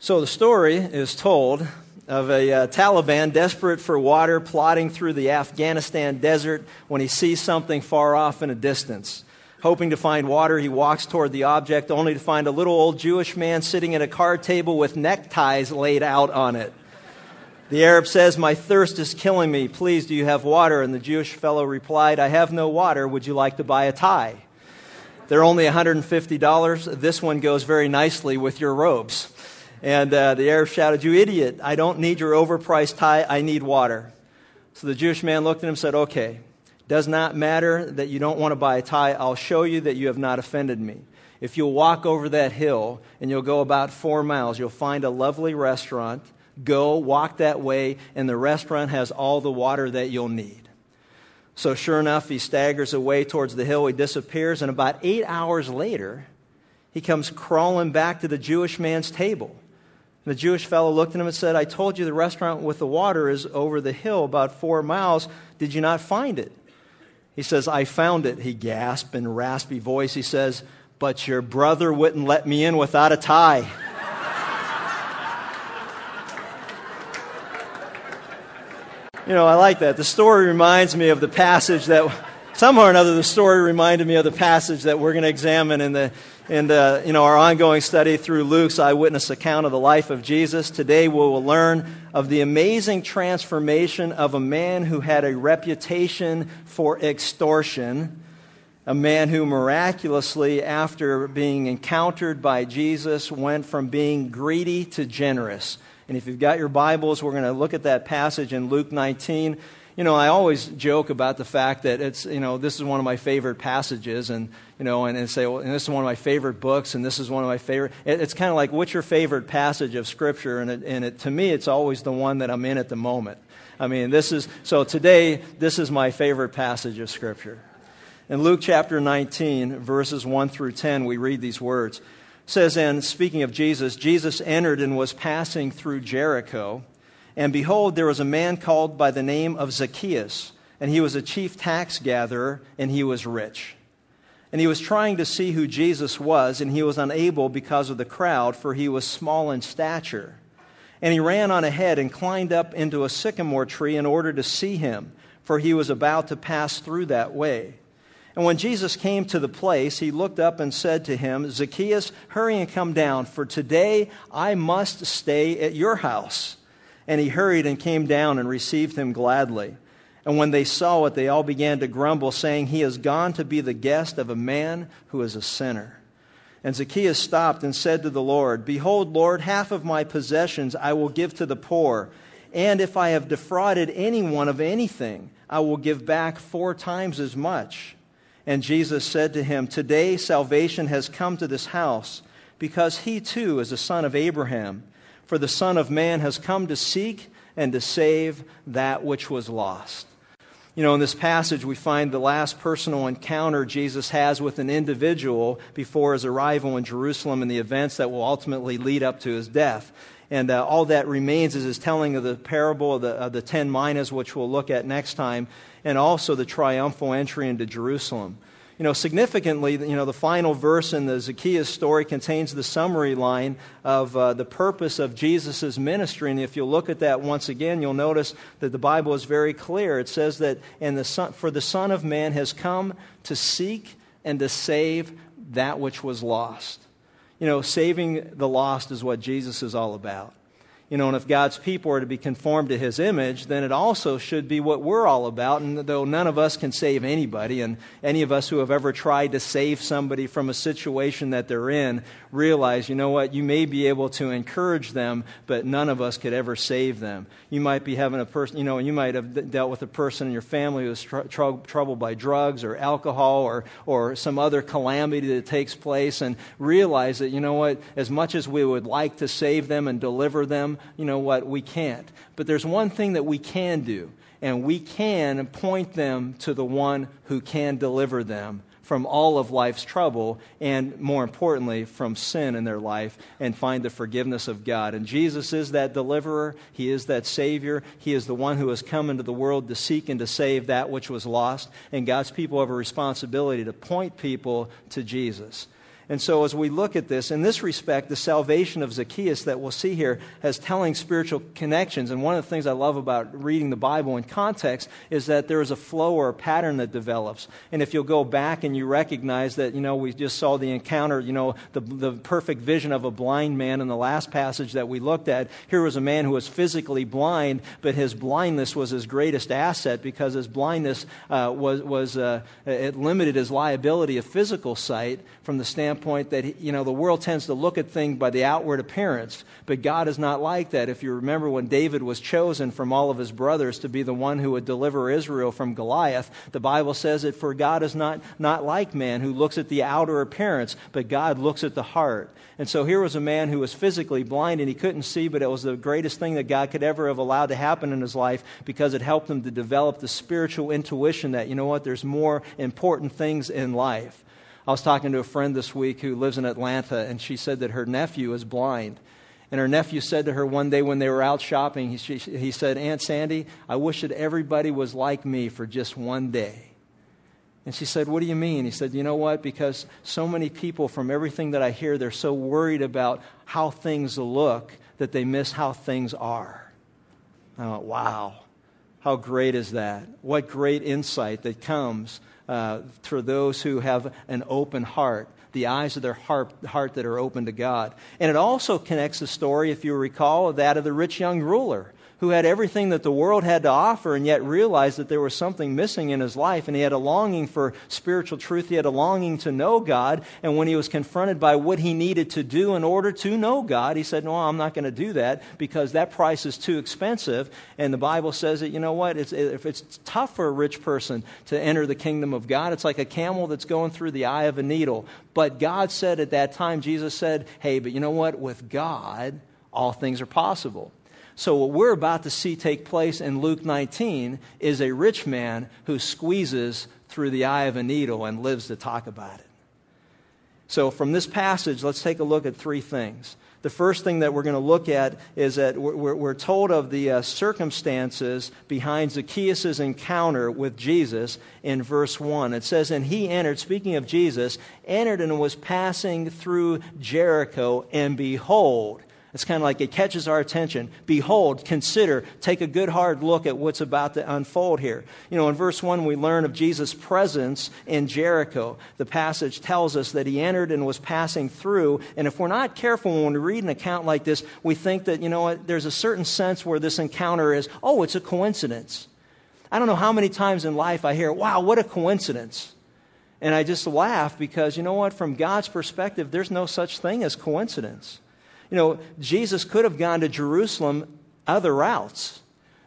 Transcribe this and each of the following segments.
So the story is told of a uh, Taliban desperate for water plodding through the Afghanistan desert when he sees something far off in a distance. Hoping to find water, he walks toward the object only to find a little old Jewish man sitting at a card table with neckties laid out on it. The Arab says, My thirst is killing me. Please, do you have water? And the Jewish fellow replied, I have no water. Would you like to buy a tie? They're only $150. This one goes very nicely with your robes. And uh, the Arab shouted, You idiot, I don't need your overpriced tie, I need water. So the Jewish man looked at him and said, Okay, does not matter that you don't want to buy a tie, I'll show you that you have not offended me. If you'll walk over that hill and you'll go about four miles, you'll find a lovely restaurant Go, walk that way, and the restaurant has all the water that you'll need. So, sure enough, he staggers away towards the hill. He disappears, and about eight hours later, he comes crawling back to the Jewish man's table. And the Jewish fellow looked at him and said, I told you the restaurant with the water is over the hill about four miles. Did you not find it? He says, I found it, he gasped in a raspy voice. He says, But your brother wouldn't let me in without a tie. You know, I like that. The story reminds me of the passage that, somehow or another, the story reminded me of the passage that we're going to examine in the, in the, uh, you know, our ongoing study through Luke's eyewitness account of the life of Jesus. Today we will learn of the amazing transformation of a man who had a reputation for extortion a man who miraculously, after being encountered by Jesus, went from being greedy to generous. And if you've got your Bibles, we're going to look at that passage in Luke 19. You know, I always joke about the fact that it's, you know, this is one of my favorite passages, and, you know, and, and say, well, and this is one of my favorite books, and this is one of my favorite. It, it's kind of like, what's your favorite passage of Scripture? And, it, and it, to me, it's always the one that I'm in at the moment. I mean, this is, so today, this is my favorite passage of Scripture. In Luke chapter 19, verses 1 through 10, we read these words It says, and speaking of Jesus, Jesus entered and was passing through Jericho. And behold, there was a man called by the name of Zacchaeus, and he was a chief tax gatherer, and he was rich. And he was trying to see who Jesus was, and he was unable because of the crowd, for he was small in stature. And he ran on ahead and climbed up into a sycamore tree in order to see him, for he was about to pass through that way. And when Jesus came to the place, he looked up and said to him, Zacchaeus, hurry and come down, for today I must stay at your house. And he hurried and came down and received him gladly. And when they saw it, they all began to grumble, saying, He has gone to be the guest of a man who is a sinner. And Zacchaeus stopped and said to the Lord, Behold, Lord, half of my possessions I will give to the poor. And if I have defrauded anyone of anything, I will give back four times as much. And Jesus said to him, Today salvation has come to this house, because he too is a son of Abraham. For the Son of Man has come to seek and to save that which was lost. You know, in this passage, we find the last personal encounter Jesus has with an individual before his arrival in Jerusalem and the events that will ultimately lead up to his death. And uh, all that remains is his telling of the parable of the, of the ten minas, which we'll look at next time, and also the triumphal entry into Jerusalem. You know, significantly, you know, the final verse in the Zacchaeus story contains the summary line of uh, the purpose of Jesus' ministry. And if you'll look at that once again, you'll notice that the Bible is very clear. It says that, and the son, for the Son of Man has come to seek and to save that which was lost. You know, saving the lost is what Jesus is all about. You know, and if God's people are to be conformed to his image, then it also should be what we're all about. And though none of us can save anybody, and any of us who have ever tried to save somebody from a situation that they're in realize, you know what, you may be able to encourage them, but none of us could ever save them. You might be having a person, you know, you might have dealt with a person in your family who's tr- tr- troubled by drugs or alcohol or, or some other calamity that takes place, and realize that, you know what, as much as we would like to save them and deliver them, you know what, we can't. But there's one thing that we can do, and we can point them to the one who can deliver them from all of life's trouble and, more importantly, from sin in their life and find the forgiveness of God. And Jesus is that deliverer. He is that Savior. He is the one who has come into the world to seek and to save that which was lost. And God's people have a responsibility to point people to Jesus. And so, as we look at this, in this respect, the salvation of Zacchaeus that we'll see here has telling spiritual connections. And one of the things I love about reading the Bible in context is that there is a flow or a pattern that develops. And if you'll go back and you recognize that, you know, we just saw the encounter, you know, the, the perfect vision of a blind man in the last passage that we looked at. Here was a man who was physically blind, but his blindness was his greatest asset because his blindness uh, was, was uh, it limited his liability of physical sight from the standpoint that, you know, the world tends to look at things by the outward appearance, but God is not like that. If you remember when David was chosen from all of his brothers to be the one who would deliver Israel from Goliath, the Bible says that for God is not, not like man who looks at the outer appearance, but God looks at the heart. And so here was a man who was physically blind and he couldn't see, but it was the greatest thing that God could ever have allowed to happen in his life because it helped him to develop the spiritual intuition that, you know what, there's more important things in life. I was talking to a friend this week who lives in Atlanta, and she said that her nephew is blind. And her nephew said to her one day when they were out shopping, he, she, he said, Aunt Sandy, I wish that everybody was like me for just one day. And she said, What do you mean? He said, You know what? Because so many people, from everything that I hear, they're so worried about how things look that they miss how things are. I went, Wow. How great is that? What great insight that comes uh, for those who have an open heart, the eyes of their heart, heart that are open to God. And it also connects the story, if you recall, that of the rich young ruler who had everything that the world had to offer and yet realized that there was something missing in his life. And he had a longing for spiritual truth. He had a longing to know God. And when he was confronted by what he needed to do in order to know God, he said, No, I'm not going to do that because that price is too expensive. And the Bible says that, you know what? It's, if it's tough for a rich person to enter the kingdom of God, it's like a camel that's going through the eye of a needle. But God said at that time, Jesus said, Hey, but you know what? With God, all things are possible. So, what we're about to see take place in Luke 19 is a rich man who squeezes through the eye of a needle and lives to talk about it. So, from this passage, let's take a look at three things. The first thing that we're going to look at is that we're, told of the uh, circumstances behind Zacchaeus' encounter with Jesus in verse 1. It says, And he entered, speaking of Jesus, entered and was passing through Jericho, and behold, it's kind of like it catches our attention. Behold, consider, take a good hard look at what's about to unfold here. You know, in verse 1, we learn of Jesus' presence in Jericho. The passage tells us that he entered and was passing through. And if we're not careful when we read an account like this, we think that, you know what, there's a certain sense where this encounter is, oh, it's a coincidence. I don't know how many times in life I hear, wow, what a coincidence. And I just laugh because, you know what, from God's perspective, there's no such thing as coincidence. You know, Jesus could have gone to Jerusalem other routes,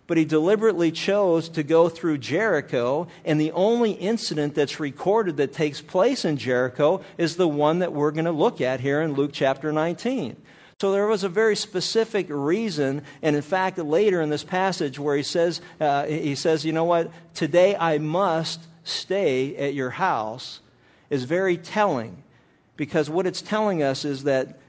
but he deliberately chose to go through Jericho, and the only incident that's recorded that takes place in Jericho is the one that we're going to look at here in Luke chapter 19. So there was a very specific reason, and in fact, later in this passage where he says, uh, he says, you know what, today I must stay at your house, is very telling, because what it's telling us is that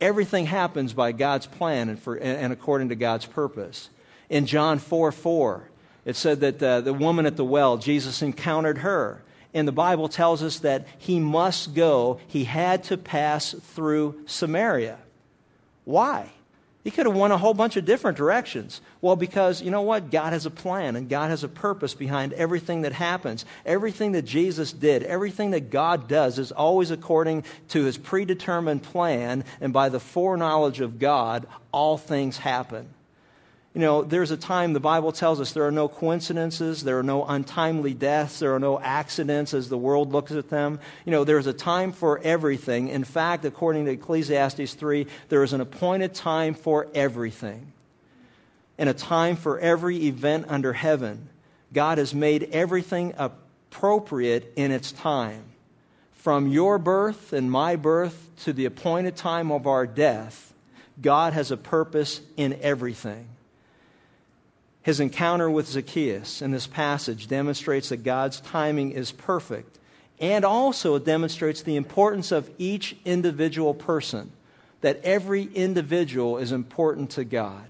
Everything happens by God's plan and, for, and according to God's purpose. In John 4 4, it said that uh, the woman at the well, Jesus encountered her. And the Bible tells us that he must go, he had to pass through Samaria. Why? He could have went a whole bunch of different directions. Well, because you know what? God has a plan and God has a purpose behind everything that happens. Everything that Jesus did, everything that God does is always according to his predetermined plan, and by the foreknowledge of God, all things happen. You know, there's a time the Bible tells us there are no coincidences, there are no untimely deaths, there are no accidents as the world looks at them. You know, there's a time for everything. In fact, according to Ecclesiastes 3, there is an appointed time for everything and a time for every event under heaven. God has made everything appropriate in its time. From your birth and my birth to the appointed time of our death, God has a purpose in everything. His encounter with Zacchaeus in this passage demonstrates that God's timing is perfect and also demonstrates the importance of each individual person, that every individual is important to God.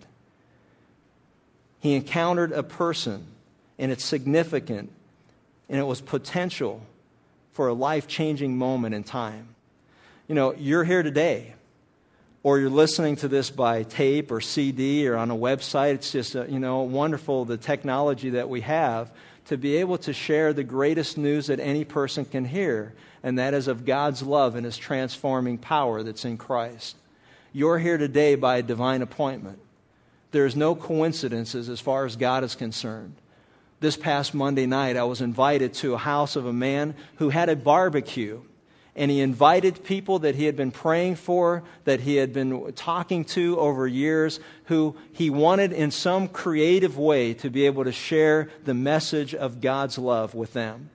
He encountered a person, and it's significant, and it was potential for a life changing moment in time. You know, you're here today, or you're listening to this by tape or CD or on a website. It's just, a, you know, wonderful the technology that we have to be able to share the greatest news that any person can hear, and that is of God's love and His transforming power that's in Christ. You're here today by a divine appointment. There's no coincidences as far as God is concerned. This past Monday night, I was invited to a house of a man who had a barbecue and he invited people that he had been praying for, that he had been talking to over years, who he wanted in some creative way to be able to share the message of God's love with them.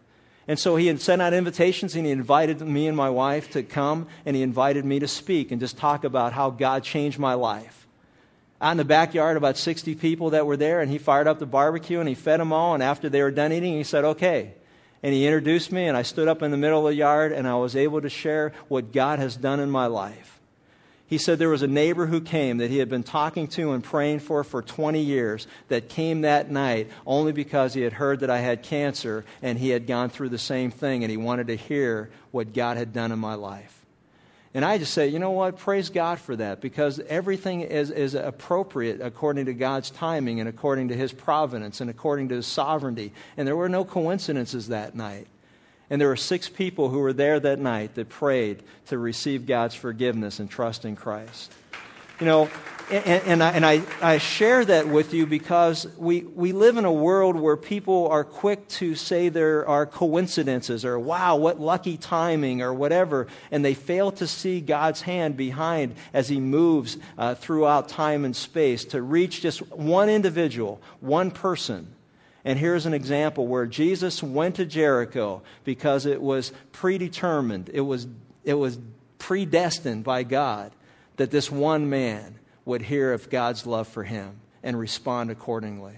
And so he had sent out invitations and he invited me and my wife to come and he invited me to speak and just talk about how God changed my life. Out in the backyard, about 60 people that were there, and he fired up the barbecue and he fed them all. And after they were done eating, he said, Okay, and he introduced me, and I stood up in the middle of the yard, and I was able to share what God has done in my life. He said there was a neighbor who came that he had been talking to and praying for for 20 years that came that night only because he had heard that I had cancer and he had gone through the same thing and he wanted to hear what God had done in my life. And I just say, you know what? Praise God for that because everything is, is appropriate according to God's timing and according to His providence and according to His sovereignty. And there were no coincidences that night. And there were six people who were there that night that prayed to receive God's forgiveness and trust in Christ. You know, and, and, I, and I, I share that with you because we, we live in a world where people are quick to say there are coincidences or, wow, what lucky timing or whatever, and they fail to see God's hand behind as He moves uh, throughout time and space to reach just one individual, one person. And here's an example where Jesus went to Jericho because it was predetermined, it was, it was predestined by God that this one man would hear of God's love for him and respond accordingly.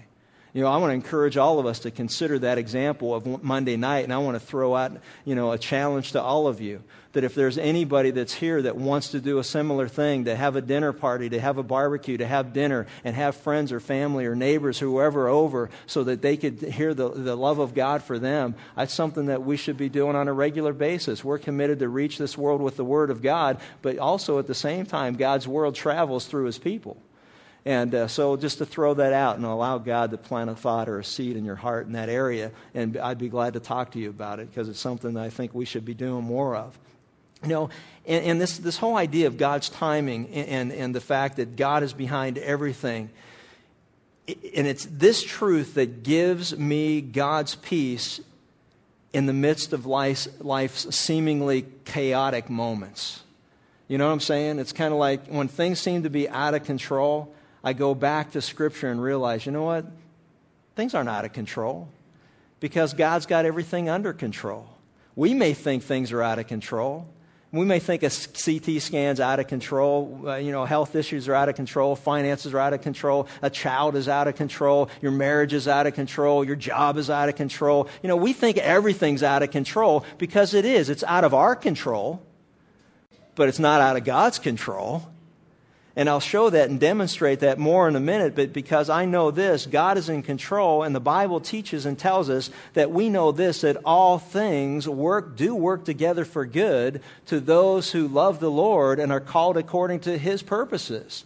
You know, I want to encourage all of us to consider that example of Monday night, and I want to throw out, you know, a challenge to all of you that if there's anybody that's here that wants to do a similar thing, to have a dinner party, to have a barbecue, to have dinner, and have friends or family or neighbors, whoever over, so that they could hear the, the love of God for them, that's something that we should be doing on a regular basis. We're committed to reach this world with the Word of God, but also at the same time, God's world travels through His people. And uh, so just to throw that out and allow God to plant a thought or a seed in your heart in that area, and I'd be glad to talk to you about it because it's something that I think we should be doing more of. You know, and, and this, this whole idea of God's timing and, and, and the fact that God is behind everything, and it's this truth that gives me God's peace in the midst of life's, life's seemingly chaotic moments. You know what I'm saying? It's kind of like when things seem to be out of control, I go back to Scripture and realize, you know what? Things aren't out of control because God's got everything under control. We may think things are out of control. We may think a CT scan's out of control. Uh, you know, health issues are out of control. Finances are out of control. A child is out of control. Your marriage is out of control. Your job is out of control. You know, we think everything's out of control because it is. It's out of our control, but it's not out of God's control. And I'll show that and demonstrate that more in a minute, but because I know this, God is in control, and the Bible teaches and tells us that we know this, that all things work, do work together for good to those who love the Lord and are called according to his purposes.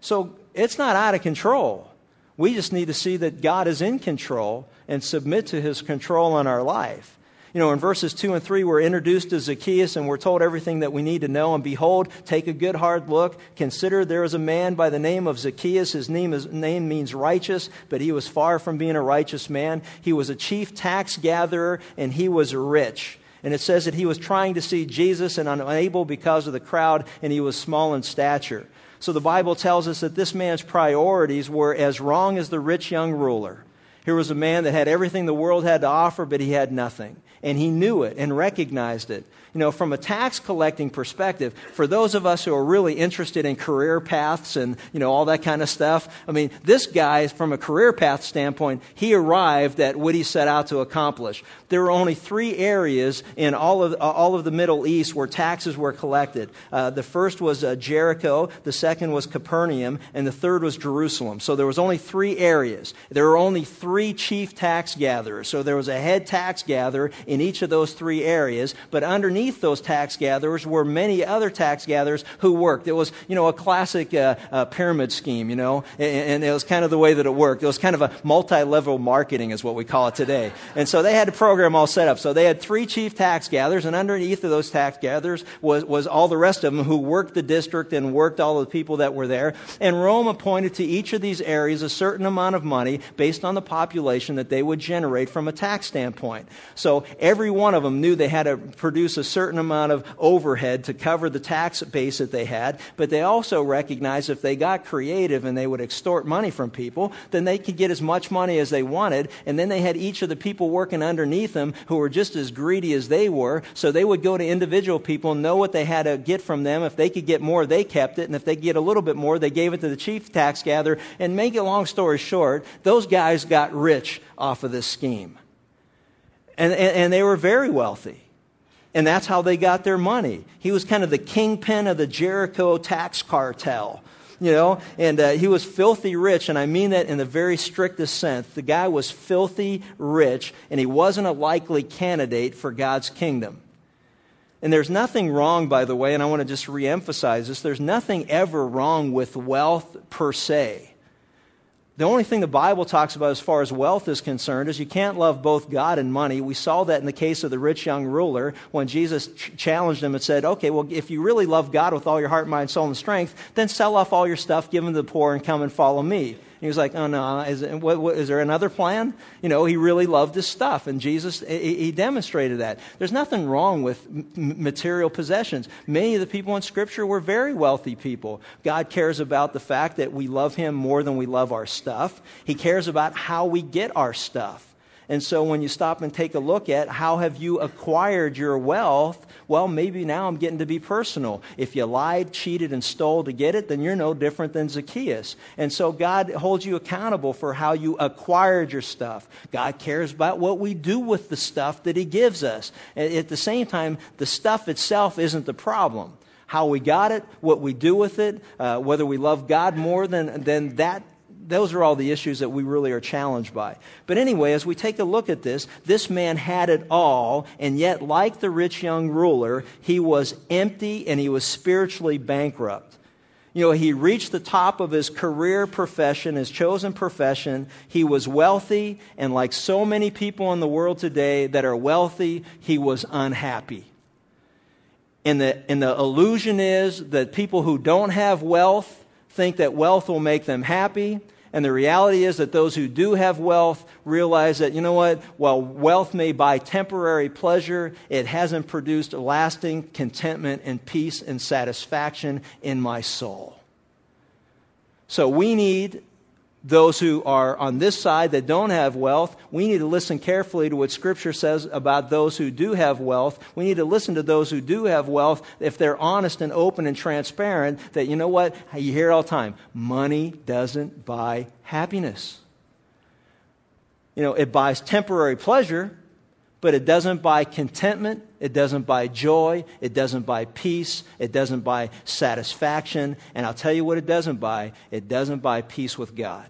So it's not out of control. We just need to see that God is in control and submit to his control in our life. You know, in verses 2 and 3, we're introduced to Zacchaeus and we're told everything that we need to know. And behold, take a good hard look. Consider there is a man by the name of Zacchaeus. His name, is, name means righteous, but he was far from being a righteous man. He was a chief tax gatherer and he was rich. And it says that he was trying to see Jesus and unable because of the crowd, and he was small in stature. So the Bible tells us that this man's priorities were as wrong as the rich young ruler. Here was a man that had everything the world had to offer, but he had nothing and he knew it and recognized it. You know, from a tax collecting perspective, for those of us who are really interested in career paths and, you know, all that kind of stuff, I mean, this guy, from a career path standpoint, he arrived at what he set out to accomplish. There were only three areas in all of, all of the Middle East where taxes were collected. Uh, the first was uh, Jericho, the second was Capernaum, and the third was Jerusalem. So there was only three areas. There were only three chief tax gatherers. So there was a head tax gatherer in each of those three areas, but underneath those tax gatherers were many other tax gatherers who worked. It was, you know, a classic uh, uh, pyramid scheme, you know, and, and, it was kind of the way that it worked. It was kind of a multi-level marketing is what we call it today. And so they had a program all set up. So they had three chief tax gatherers, and underneath of those tax gatherers was, was all the rest of them who worked the district and worked all the people that were there. And Rome appointed to each of these areas a certain amount of money based on the population that they would generate from a tax standpoint. So every one of them knew they had to produce a certain amount of overhead to cover the tax base that they had, but they also recognized if they got creative and they would extort money from people, then they could get as much money as they wanted, and then they had each of the people working underneath them who were just as greedy as they were, so they would go to individual people, and know what they had to get from them. If they could get more, they kept it, and if they could get a little bit more, they gave it to the chief tax gatherer. And make a long story short, those guys got rich off of this scheme. And, and, and they were very wealthy. And that's how they got their money. He was kind of the kingpin of the Jericho tax cartel you know, and uh, he was filthy rich, and I mean that in the very strictest sense. The guy was filthy rich, and he wasn't a likely candidate for God's kingdom. And there's nothing wrong, by the way, and I want to just reemphasize this there's nothing ever wrong with wealth per se. The only thing the Bible talks about as far as wealth is concerned is you can't love both God and money. We saw that in the case of the rich young ruler when Jesus ch- challenged him and said, okay, well, if you really love God with all your heart, mind, soul, and strength, then sell off all your stuff, give them to the poor, and come and follow me he was like, oh no, is, what, what, is there another plan? You know, he really loved his stuff. And Jesus, he, he demonstrated that. There's nothing wrong with m- material possessions. Many of the people in Scripture were very wealthy people. God cares about the fact that we love him more than we love our stuff. He cares about how we get our stuff. And so when you stop and take a look at how have you acquired your wealth, well, maybe now I'm getting to be personal. If you lied, cheated, and stole to get it, then you're no different than Zacchaeus. And so God holds you accountable for how you acquired your stuff. God cares about what we do with the stuff that He gives us. At the same time, the stuff itself isn't the problem how we got it, what we do with it, uh, whether we love God more than, than that those are all the issues that we really are challenged by. But anyway, as we take a look at this, this man had it all, and yet, like the rich young ruler, he was empty and he was spiritually bankrupt. You know, he reached the top of his career profession, his chosen profession. He was wealthy, and like so many people in the world today that are wealthy, he was unhappy. And the, and the illusion is that people who don't have wealth think that wealth will make them happy. And the reality is that those who do have wealth realize that, you know what, while wealth may buy temporary pleasure, it hasn't produced lasting contentment and peace and satisfaction in my soul. So we need those who are on this side that don't have wealth, we need to listen carefully to what Scripture says about those who do have wealth. We need to listen to those who do have wealth if they're honest and open and transparent that, you know what, you hear all the time money doesn't buy happiness. You know, it buys temporary pleasure, but it doesn't buy contentment, it doesn't buy joy, it doesn't buy peace, it doesn't buy satisfaction, and I'll tell you what it doesn't buy it doesn't buy peace with God.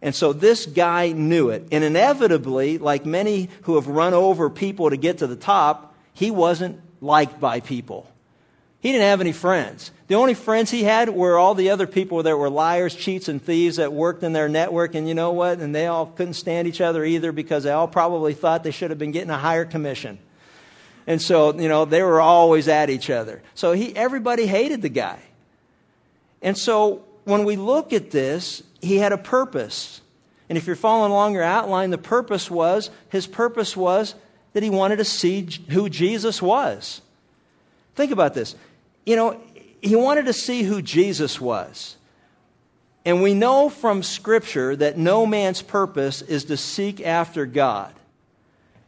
And so this guy knew it. And inevitably, like many who have run over people to get to the top, he wasn't liked by people. He didn't have any friends. The only friends he had were all the other people that were liars, cheats, and thieves that worked in their network. And you know what? And they all couldn't stand each other either because they all probably thought they should have been getting a higher commission. And so, you know, they were always at each other. So he, everybody hated the guy. And so when we look at this, he had a purpose. And if you're following along your outline, the purpose was, his purpose was that he wanted to see who Jesus was. Think about this you know, he wanted to see who Jesus was. And we know from Scripture that no man's purpose is to seek after God.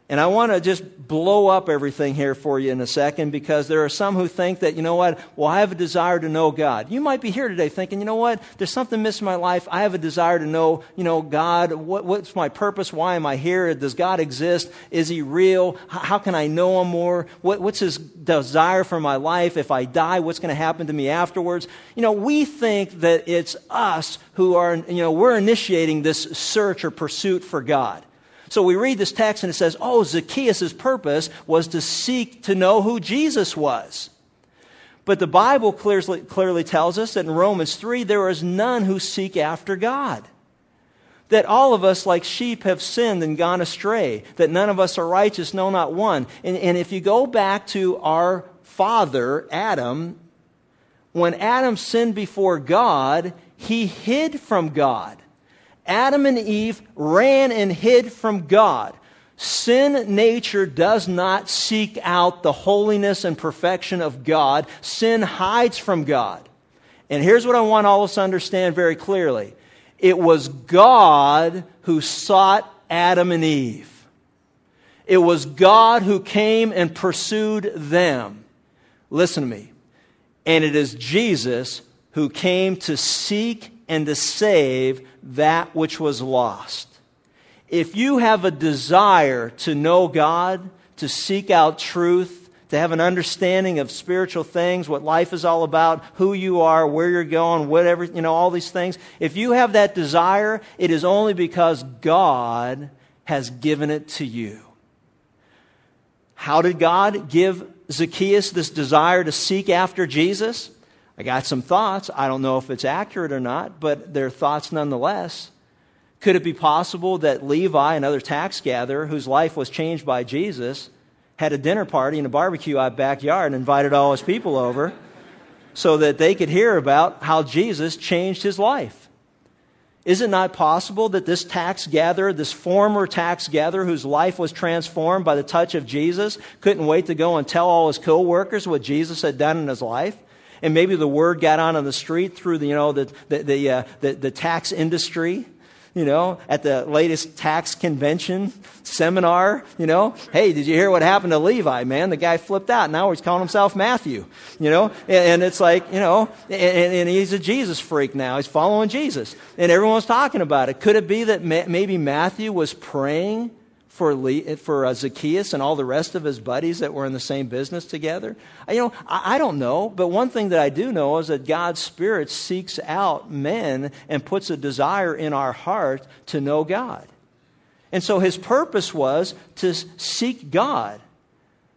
And I want to just blow up everything here for you in a second because there are some who think that, you know what, well, I have a desire to know God. You might be here today thinking, you know what, there's something missing in my life. I have a desire to know, you know, God. What, what's my purpose? Why am I here? Does God exist? Is He real? How can I know Him more? What, what's His desire for my life? If I die, what's going to happen to me afterwards? You know, we think that it's us who are, you know, we're initiating this search or pursuit for God. So we read this text and it says, oh, Zacchaeus' purpose was to seek to know who Jesus was. But the Bible clearly, clearly tells us that in Romans 3, there is none who seek after God. That all of us, like sheep, have sinned and gone astray. That none of us are righteous, no, not one. And, and if you go back to our father, Adam, when Adam sinned before God, he hid from God. Adam and Eve ran and hid from God. Sin nature does not seek out the holiness and perfection of God. Sin hides from God. And here's what I want all of us to understand very clearly it was God who sought Adam and Eve, it was God who came and pursued them. Listen to me. And it is Jesus who came to seek and to save that which was lost. If you have a desire to know God, to seek out truth, to have an understanding of spiritual things, what life is all about, who you are, where you're going, whatever, you know, all these things. If you have that desire, it is only because God has given it to you. How did God give Zacchaeus this desire to seek after Jesus? I got some thoughts. I don't know if it's accurate or not, but they're thoughts nonetheless. Could it be possible that Levi, another tax gatherer whose life was changed by Jesus, had a dinner party and a barbecue out backyard and invited all his people over so that they could hear about how Jesus changed his life? Is it not possible that this tax gatherer, this former tax gatherer whose life was transformed by the touch of Jesus, couldn't wait to go and tell all his co-workers what Jesus had done in his life? And maybe the word got on on the street through the, you know, the, the, the, uh, the, the tax industry you know, at the latest tax convention seminar, you know, hey, did you hear what happened to Levi, man? The guy flipped out. Now he's calling himself Matthew, you know, and, it's like, you know, and, and, he's a Jesus freak now. He's following Jesus. And everyone's talking about it. Could it be that ma- maybe Matthew was praying for, for uh, Zacchaeus and all the rest of his buddies that were in the same business together? You know, I, I don't know, but one thing that I do know is that God's Spirit seeks out men and puts a desire in our heart to know God. And so his purpose was to seek God.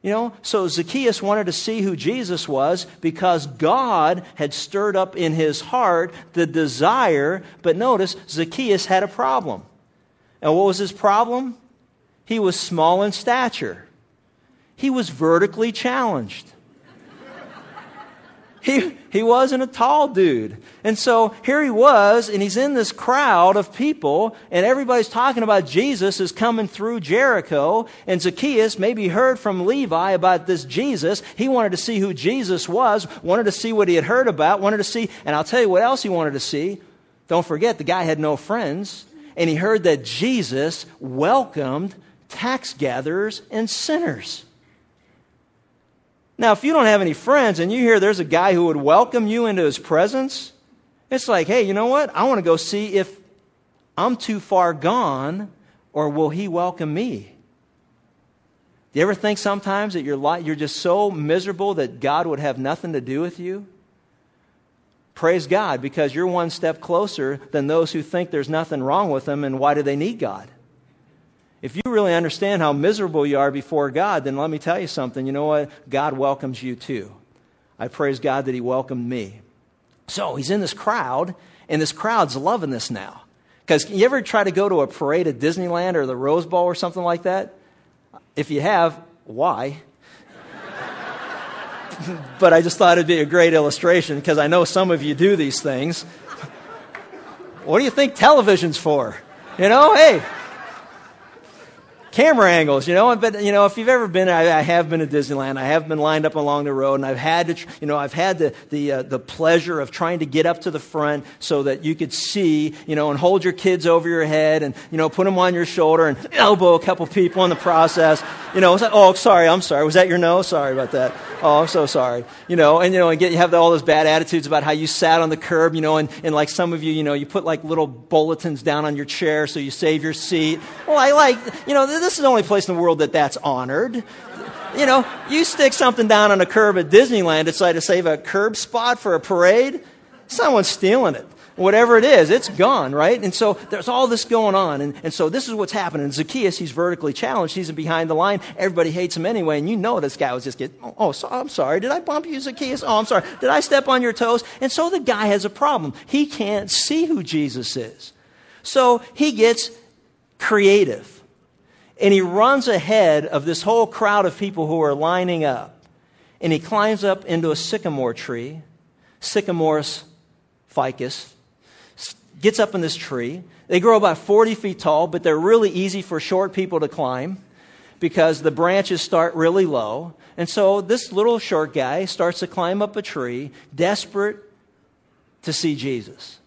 You know, so Zacchaeus wanted to see who Jesus was because God had stirred up in his heart the desire. But notice, Zacchaeus had a problem. And what was his problem? He was small in stature. He was vertically challenged. He, he wasn't a tall dude. And so here he was, and he's in this crowd of people, and everybody's talking about Jesus is coming through Jericho. And Zacchaeus maybe heard from Levi about this Jesus. He wanted to see who Jesus was, wanted to see what he had heard about, wanted to see, and I'll tell you what else he wanted to see. Don't forget, the guy had no friends. And he heard that Jesus welcomed tax gatherers and sinners. Now, if you don't have any friends and you hear there's a guy who would welcome you into his presence, it's like, hey, you know what? I want to go see if I'm too far gone or will he welcome me? Do you ever think sometimes that you're, you're just so miserable that God would have nothing to do with you? Praise God, because you're one step closer than those who think there's nothing wrong with them and why do they need God? If you really understand how miserable you are before God, then let me tell you something. You know what? God welcomes you too. I praise God that He welcomed me. So he's in this crowd, and this crowd's loving this now. Because you ever try to go to a parade at Disneyland or the Rose Bowl or something like that? If you have, why? but I just thought it'd be a great illustration because I know some of you do these things. what do you think television's for? You know, hey, camera angles, you know. But you know, if you've ever been, I, I, have been to Disneyland. I have been lined up along the road, and I've had to, you know, I've had the the uh, the pleasure of trying to get up to the front so that you could see, you know, and hold your kids over your head, and you know, put them on your shoulder, and elbow a couple people in the process. You know, like, oh, sorry, I'm sorry. Was that your no? Sorry about that. Oh, I'm so sorry. You know, and you know, and get you have all those bad attitudes about how you sat on the curb, you know, and, and like some of you, you know, you put like little bulletins down on your chair so you save your seat. Well, I like, you know, this is the only place in the world that that's honored. You know, you stick something down on a curb at Disneyland, decide to save a curb spot for a parade, someone's stealing it whatever it is, it's gone, right? And so there's all this going on. And, and so this is what's happening. Zacchaeus, he's vertically challenged. He's behind the line. Everybody hates him anyway. And you know this guy was just getting, oh, oh so, I'm sorry. Did I bump you, Zacchaeus? Oh, I'm sorry. Did I step on your toes? And so the guy has a problem. He can't see who Jesus is. So he gets creative. And he runs ahead of this whole crowd of people who are lining up. And he climbs up into a sycamore tree, Sycamorus ficus, gets up in this tree. They grow about 40 feet tall, but they're really easy for short people to climb because the branches start really low. And so this little short guy starts to climb up a tree, desperate to see Jesus.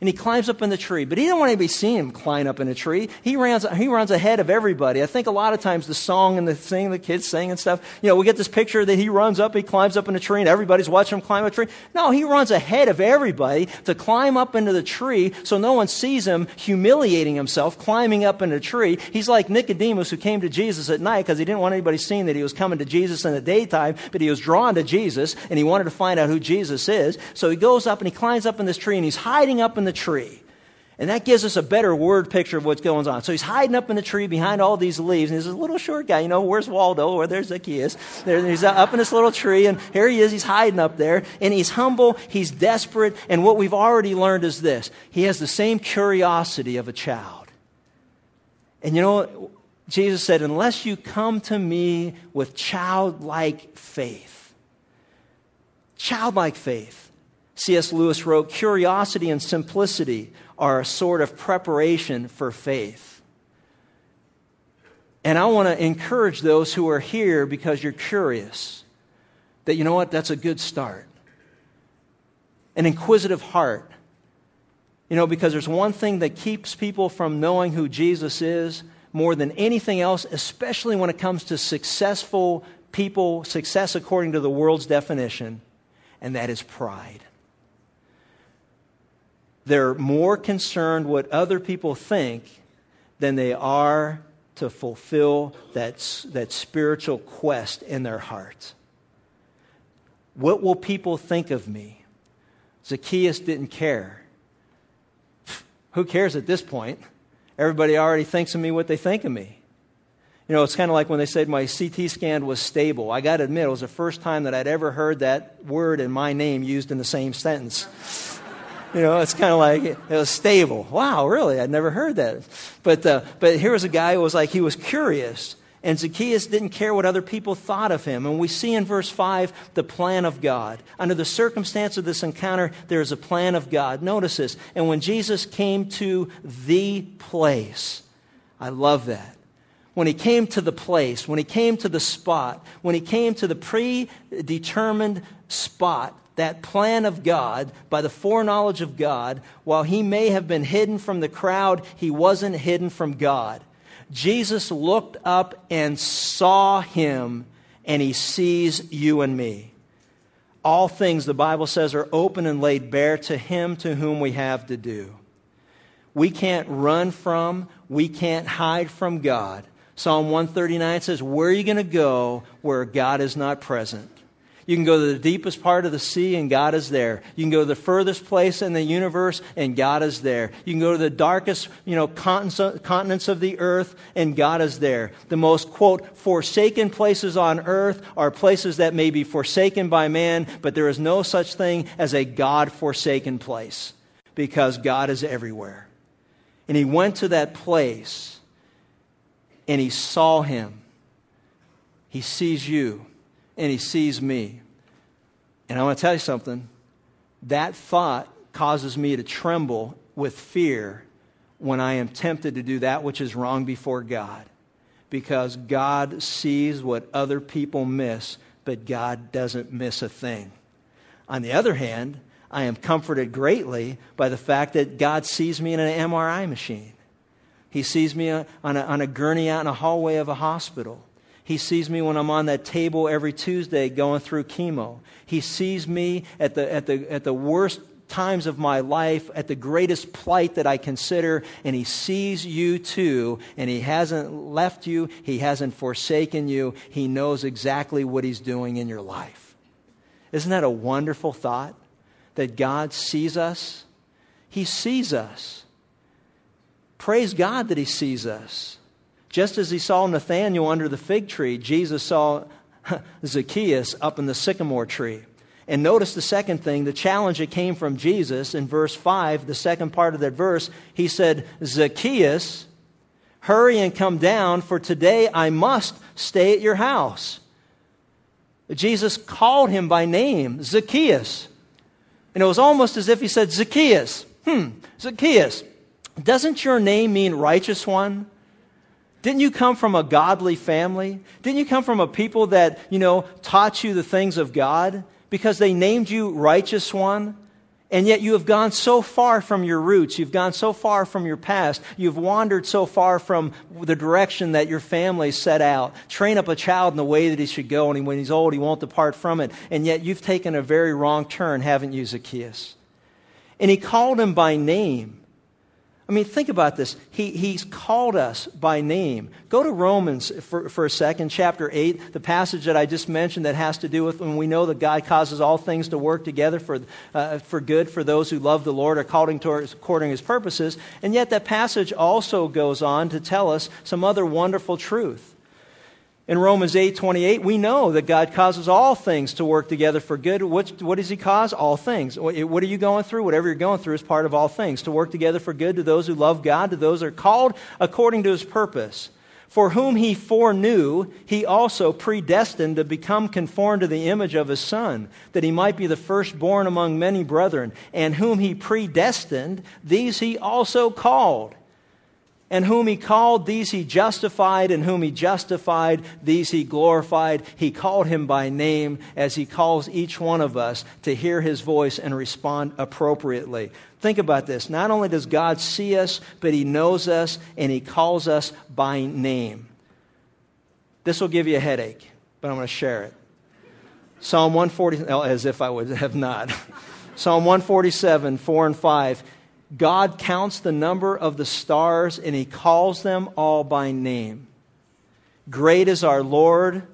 And he climbs up in the tree, but he didn't want anybody seeing him climb up in a tree. He runs, he runs ahead of everybody. I think a lot of times the song and the thing the kids sing and stuff, you know, we get this picture that he runs up, he climbs up in a tree, and everybody's watching him climb a tree. No, he runs ahead of everybody to climb up into the tree so no one sees him humiliating himself, climbing up in a tree. He's like Nicodemus who came to Jesus at night because he didn't want anybody seeing that he was coming to Jesus in the daytime, but he was drawn to Jesus and he wanted to find out who Jesus is. So he goes up and he climbs up in this tree and he's hiding up in the tree. And that gives us a better word picture of what's going on. So he's hiding up in the tree behind all these leaves. And he's a little short guy. You know, where's Waldo? Where there's Zacchaeus. There, he's up in this little tree. And here he is. He's hiding up there. And he's humble. He's desperate. And what we've already learned is this. He has the same curiosity of a child. And you know, Jesus said, unless you come to me with childlike faith, childlike faith, C.S. Lewis wrote, Curiosity and simplicity are a sort of preparation for faith. And I want to encourage those who are here because you're curious that, you know what, that's a good start. An inquisitive heart. You know, because there's one thing that keeps people from knowing who Jesus is more than anything else, especially when it comes to successful people, success according to the world's definition, and that is pride. They're more concerned what other people think than they are to fulfill that, that spiritual quest in their hearts. What will people think of me? Zacchaeus didn't care. Who cares at this point? Everybody already thinks of me what they think of me. You know, it's kind of like when they said my CT scan was stable. I got to admit, it was the first time that I'd ever heard that word and my name used in the same sentence. You know, it's kind of like it was stable. Wow, really? I'd never heard that. But, uh, but here was a guy who was like, he was curious. And Zacchaeus didn't care what other people thought of him. And we see in verse 5 the plan of God. Under the circumstance of this encounter, there is a plan of God. Notice this. And when Jesus came to the place, I love that. When he came to the place, when he came to the spot, when he came to the predetermined spot, that plan of God, by the foreknowledge of God, while he may have been hidden from the crowd, he wasn't hidden from God. Jesus looked up and saw him, and he sees you and me. All things, the Bible says, are open and laid bare to him to whom we have to do. We can't run from, we can't hide from God. Psalm 139 says, Where are you going to go where God is not present? You can go to the deepest part of the sea and God is there. You can go to the furthest place in the universe and God is there. You can go to the darkest, you know, continents of the earth and God is there. The most, quote, forsaken places on earth are places that may be forsaken by man, but there is no such thing as a God forsaken place because God is everywhere. And he went to that place and he saw him. He sees you and he sees me. And I want to tell you something. That thought causes me to tremble with fear when I am tempted to do that which is wrong before God. because God sees what other people miss, but God doesn't miss a thing. On the other hand, I am comforted greatly by the fact that God sees me in an MRI machine. He sees me on a, on a gurney out in a hallway of a hospital. He sees me when I'm on that table every Tuesday going through chemo. He sees me at the, at the, at the worst times of my life, at the greatest plight that I consider, and He sees you too, and He hasn't left you, He hasn't forsaken you. He knows exactly what He's doing in your life. Isn't that a wonderful thought? That God sees us? He sees us. Praise God that He sees us. Just as He saw Nathanael under the fig tree, Jesus saw Zacchaeus up in the sycamore tree. And notice the second thing, the challenge that came from Jesus in verse 5, the second part of that verse. He said, Zacchaeus, hurry and come down, for today I must stay at your house. Jesus called him by name, Zacchaeus. And it was almost as if he said, Zacchaeus, hmm, Zacchaeus, doesn't your name mean righteous one? Didn't you come from a godly family? Didn't you come from a people that, you know, taught you the things of God? Because they named you righteous one? And yet you have gone so far from your roots. You've gone so far from your past. You've wandered so far from the direction that your family set out. Train up a child in the way that he should go, and when he's old, he won't depart from it. And yet you've taken a very wrong turn, haven't you, Zacchaeus? And he called him by name. I mean, think about this. He, he's called us by name. Go to Romans for, for a second, chapter 8, the passage that I just mentioned that has to do with when we know that God causes all things to work together for, uh, for good for those who love the Lord according to, according his purposes. And yet, that passage also goes on to tell us some other wonderful truth. In Romans 8 28, we know that God causes all things to work together for good. What, what does He cause? All things. What are you going through? Whatever you're going through is part of all things. To work together for good to those who love God, to those who are called according to His purpose. For whom He foreknew, He also predestined to become conformed to the image of His Son, that He might be the firstborn among many brethren. And whom He predestined, these He also called. And whom he called, these he justified, and whom he justified, these he glorified. He called him by name as he calls each one of us to hear his voice and respond appropriately. Think about this. Not only does God see us, but he knows us and he calls us by name. This will give you a headache, but I'm going to share it. Psalm 140, as if I would have not. Psalm 147, 4 and 5. God counts the number of the stars and he calls them all by name. Great is our Lord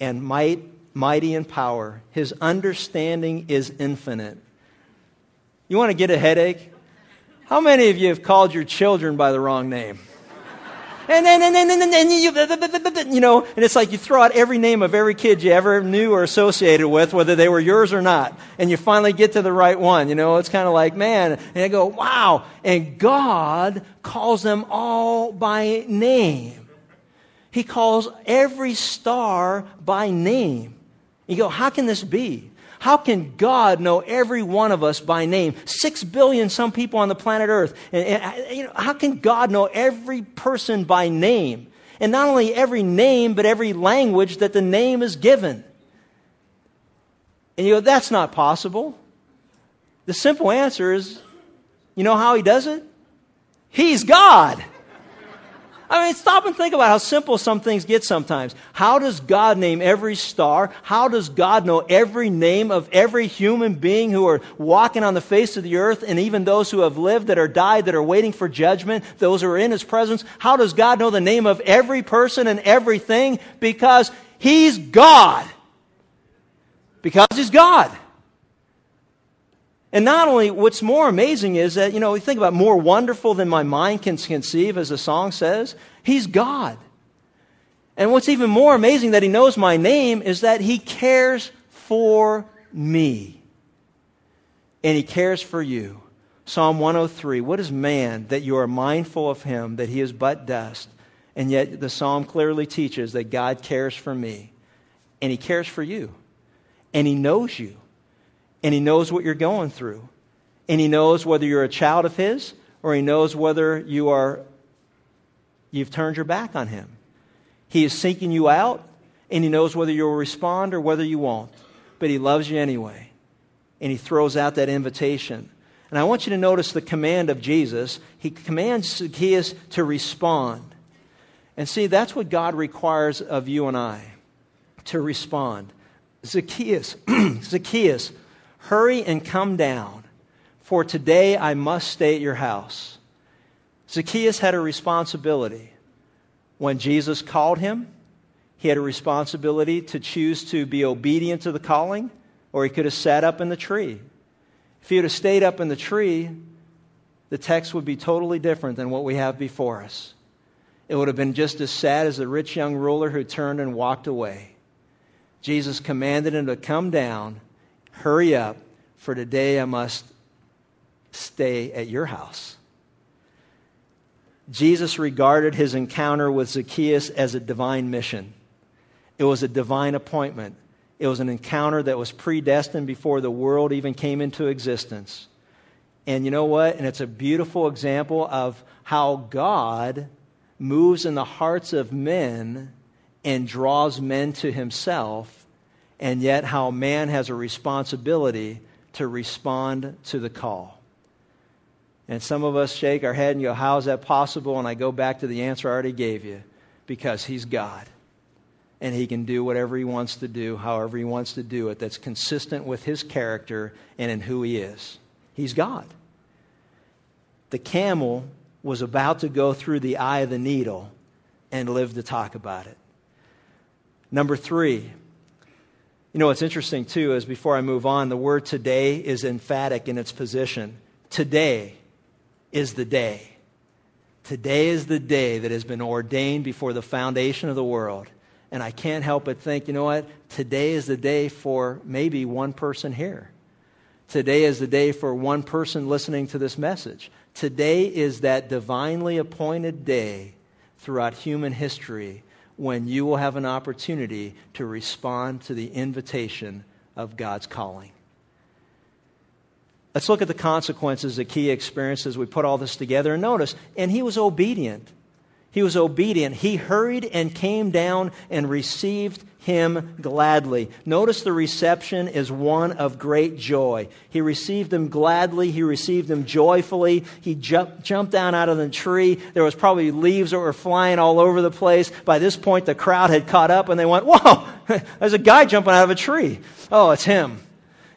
and might, mighty in power. His understanding is infinite. You want to get a headache? How many of you have called your children by the wrong name? And then, and then, and then, and you, you know, and it's like you throw out every name of every kid you ever knew or associated with, whether they were yours or not, and you finally get to the right one. You know, it's kind of like, man, and I go, wow. And God calls them all by name. He calls every star by name. You go, how can this be? How can God know every one of us by name? Six billion some people on the planet Earth. And, and, you know, how can God know every person by name? And not only every name, but every language that the name is given. And you go, that's not possible. The simple answer is, you know how he does it? He's God. I mean, stop and think about how simple some things get sometimes. How does God name every star? How does God know every name of every human being who are walking on the face of the earth and even those who have lived that are died that are waiting for judgment, those who are in His presence? How does God know the name of every person and everything? Because He's God. Because He's God. And not only, what's more amazing is that, you know, we think about more wonderful than my mind can conceive, as the song says. He's God. And what's even more amazing that He knows my name is that He cares for me. And He cares for you. Psalm 103 What is man that you are mindful of him, that he is but dust? And yet the psalm clearly teaches that God cares for me. And He cares for you. And He knows you and He knows what you're going through. And He knows whether you're a child of His or He knows whether you are, you've turned your back on Him. He is seeking you out, and He knows whether you'll respond or whether you won't. But He loves you anyway. And He throws out that invitation. And I want you to notice the command of Jesus. He commands Zacchaeus to respond. And see, that's what God requires of you and I to respond. Zacchaeus, Zacchaeus, hurry and come down, for today I must stay at your house. Zacchaeus had a responsibility. When Jesus called him, he had a responsibility to choose to be obedient to the calling, or he could have sat up in the tree. If he would have stayed up in the tree, the text would be totally different than what we have before us. It would have been just as sad as the rich young ruler who turned and walked away. Jesus commanded him to come down, hurry up, for today I must stay at your house. Jesus regarded his encounter with Zacchaeus as a divine mission. It was a divine appointment. It was an encounter that was predestined before the world even came into existence. And you know what? And it's a beautiful example of how God moves in the hearts of men and draws men to himself, and yet how man has a responsibility to respond to the call. And some of us shake our head and go, How is that possible? And I go back to the answer I already gave you because He's God. And He can do whatever He wants to do, however He wants to do it, that's consistent with His character and in who He is. He's God. The camel was about to go through the eye of the needle and live to talk about it. Number three, you know what's interesting too is before I move on, the word today is emphatic in its position. Today is the day. Today is the day that has been ordained before the foundation of the world. And I can't help but think, you know what? Today is the day for maybe one person here. Today is the day for one person listening to this message. Today is that divinely appointed day throughout human history when you will have an opportunity to respond to the invitation of God's calling. Let's look at the consequences that Key experiences. we put all this together and notice. And he was obedient. He was obedient. He hurried and came down and received him gladly. Notice the reception is one of great joy. He received them gladly. He received them joyfully. He jumped, jumped down out of the tree. There was probably leaves that were flying all over the place. By this point, the crowd had caught up and they went, Whoa, there's a guy jumping out of a tree. Oh, it's him.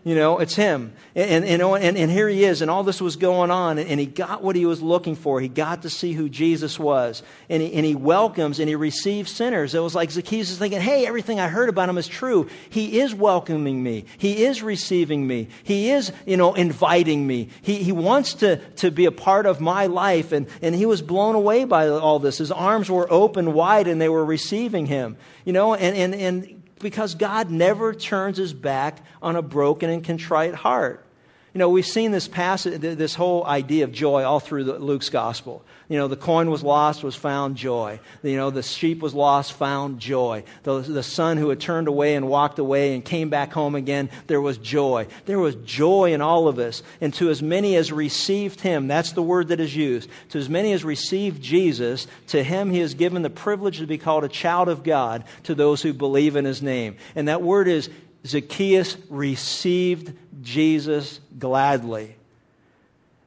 You know, it's him. And, and, and, and here he is, and all this was going on, and he got what he was looking for. He got to see who Jesus was. And he, and he welcomes and he receives sinners. It was like Zacchaeus is thinking, hey, everything I heard about him is true. He is welcoming me. He is receiving me. He is, you know, inviting me. He, he wants to, to be a part of my life. And, and he was blown away by all this. His arms were open wide and they were receiving him. You know, and, and, and because God never turns his back on a broken and contrite heart. You know, we've seen this passage, this whole idea of joy all through Luke's gospel. You know, the coin was lost, was found joy. You know, the sheep was lost, found joy. The, the son who had turned away and walked away and came back home again, there was joy. There was joy in all of us. And to as many as received him, that's the word that is used, to as many as received Jesus, to him he has given the privilege to be called a child of God to those who believe in his name. And that word is Zacchaeus received Jesus gladly.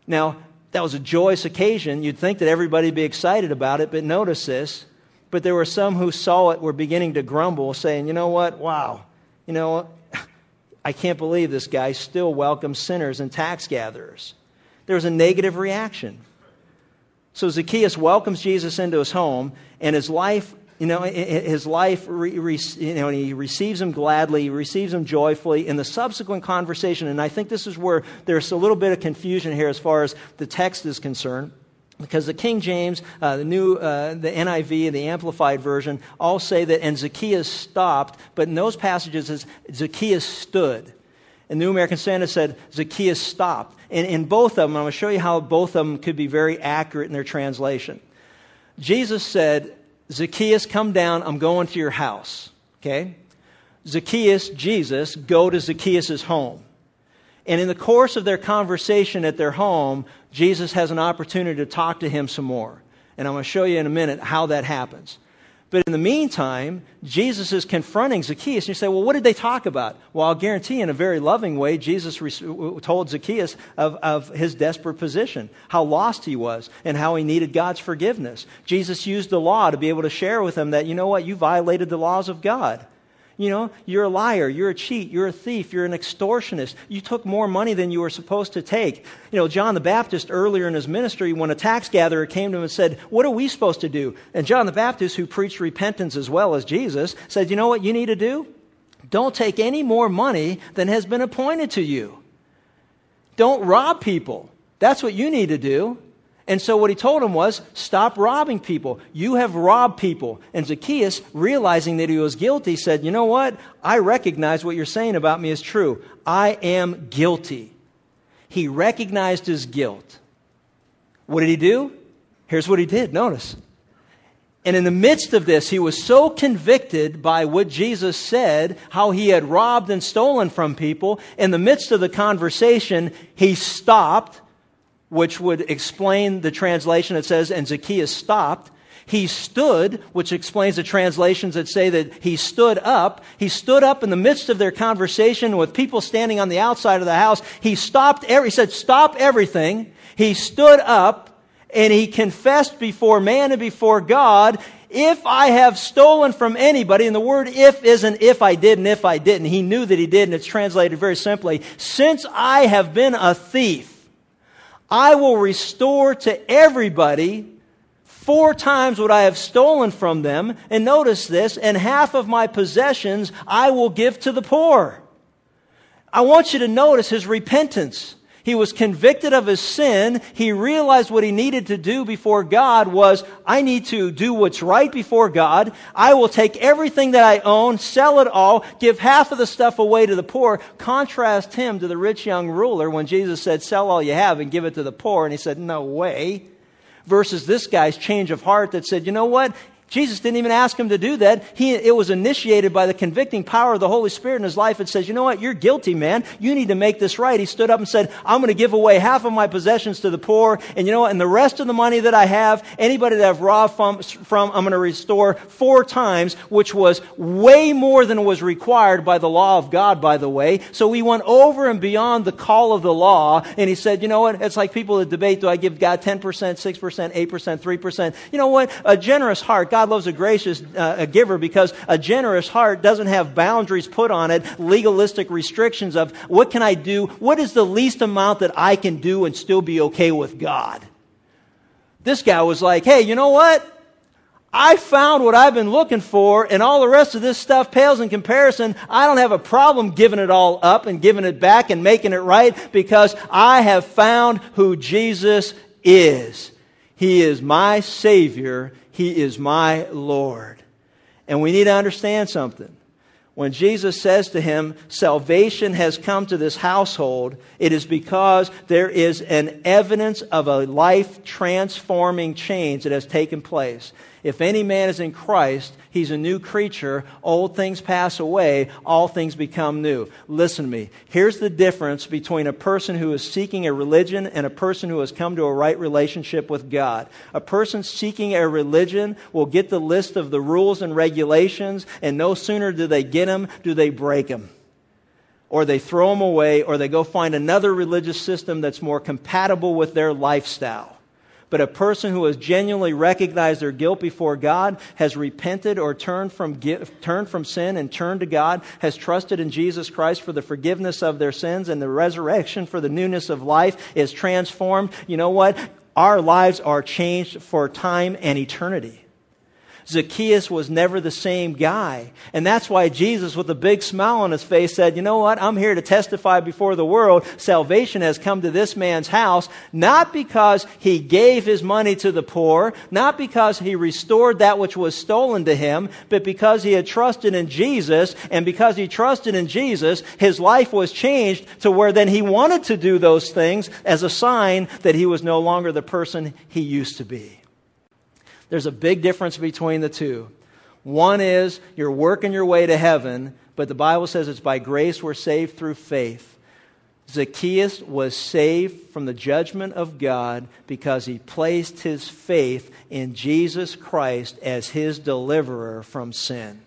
Now, that was a joyous occasion. You'd think that everybody would be excited about it, but notice this. But there were some who saw it were beginning to grumble, saying, you know what? Wow. You know, I can't believe this guy still welcomes sinners and tax gatherers. There was a negative reaction. So Zacchaeus welcomes Jesus into his home, and his life you know, his life, you know, he receives him gladly, he receives him joyfully. In the subsequent conversation, and I think this is where there's a little bit of confusion here as far as the text is concerned. Because the King James, uh, the new, uh, the NIV, and the Amplified version all say that, and Zacchaeus stopped, but in those passages, it's Zacchaeus stood. And the New American Standard said Zacchaeus stopped. And in both of them, I'm going to show you how both of them could be very accurate in their translation. Jesus said, Zacchaeus, come down. I'm going to your house. Okay? Zacchaeus, Jesus, go to Zacchaeus' home. And in the course of their conversation at their home, Jesus has an opportunity to talk to him some more. And I'm going to show you in a minute how that happens. But in the meantime, Jesus is confronting Zacchaeus. And you say, well, what did they talk about? Well, I'll guarantee in a very loving way, Jesus told Zacchaeus of, of his desperate position, how lost he was, and how he needed God's forgiveness. Jesus used the law to be able to share with him that, you know what, you violated the laws of God. You know, you're a liar, you're a cheat, you're a thief, you're an extortionist. You took more money than you were supposed to take. You know, John the Baptist earlier in his ministry, when a tax gatherer came to him and said, What are we supposed to do? And John the Baptist, who preached repentance as well as Jesus, said, You know what you need to do? Don't take any more money than has been appointed to you. Don't rob people. That's what you need to do. And so what he told him was, stop robbing people. You have robbed people. And Zacchaeus, realizing that he was guilty, said, you know what? I recognize what you're saying about me is true. I am guilty. He recognized his guilt. What did he do? Here's what he did. Notice. And in the midst of this, he was so convicted by what Jesus said, how he had robbed and stolen from people. In the midst of the conversation, he stopped which would explain the translation that says, and Zacchaeus stopped. He stood, which explains the translations that say that he stood up. He stood up in the midst of their conversation with people standing on the outside of the house. He stopped, every, he said, stop everything. He stood up and he confessed before man and before God, if I have stolen from anybody, and the word if isn't if I did and if I didn't. He knew that he did, and it's translated very simply. Since I have been a thief, I will restore to everybody four times what I have stolen from them. And notice this, and half of my possessions I will give to the poor. I want you to notice his repentance. He was convicted of his sin. He realized what he needed to do before God was, I need to do what's right before God. I will take everything that I own, sell it all, give half of the stuff away to the poor. Contrast him to the rich young ruler when Jesus said, sell all you have and give it to the poor. And he said, no way versus this guy's change of heart that said, you know what? Jesus didn't even ask him to do that. He, it was initiated by the convicting power of the Holy Spirit in his life. It says, you know what? You're guilty, man. You need to make this right. He stood up and said, I'm going to give away half of my possessions to the poor. And you know what? And the rest of the money that I have, anybody that I've robbed from, from I'm going to restore four times, which was way more than was required by the law of God, by the way. So he went over and beyond the call of the law. And he said, you know what? It's like people that debate, do I give God 10%, 6%, 8%, 3%? You know what? A generous heart. God loves a gracious uh, a giver because a generous heart doesn't have boundaries put on it, legalistic restrictions of what can I do? What is the least amount that I can do and still be okay with God? This guy was like, hey, you know what? I found what I've been looking for, and all the rest of this stuff pales in comparison. I don't have a problem giving it all up and giving it back and making it right because I have found who Jesus is. He is my Savior he is my Lord. And we need to understand something. When Jesus says to him, salvation has come to this household, it is because there is an evidence of a life transforming change that has taken place. If any man is in Christ, he's a new creature. Old things pass away, all things become new. Listen to me. Here's the difference between a person who is seeking a religion and a person who has come to a right relationship with God. A person seeking a religion will get the list of the rules and regulations, and no sooner do they get them, do they break them or they throw them away, or they go find another religious system that's more compatible with their lifestyle. But a person who has genuinely recognized their guilt before God, has repented or turned from, turned from sin and turned to God, has trusted in Jesus Christ for the forgiveness of their sins and the resurrection for the newness of life, is transformed. You know what? Our lives are changed for time and eternity. Zacchaeus was never the same guy. And that's why Jesus, with a big smile on his face, said, You know what? I'm here to testify before the world. Salvation has come to this man's house, not because he gave his money to the poor, not because he restored that which was stolen to him, but because he had trusted in Jesus. And because he trusted in Jesus, his life was changed to where then he wanted to do those things as a sign that he was no longer the person he used to be. There's a big difference between the two. One is you're working your way to heaven, but the Bible says it's by grace we're saved through faith. Zacchaeus was saved from the judgment of God because he placed his faith in Jesus Christ as his deliverer from sin.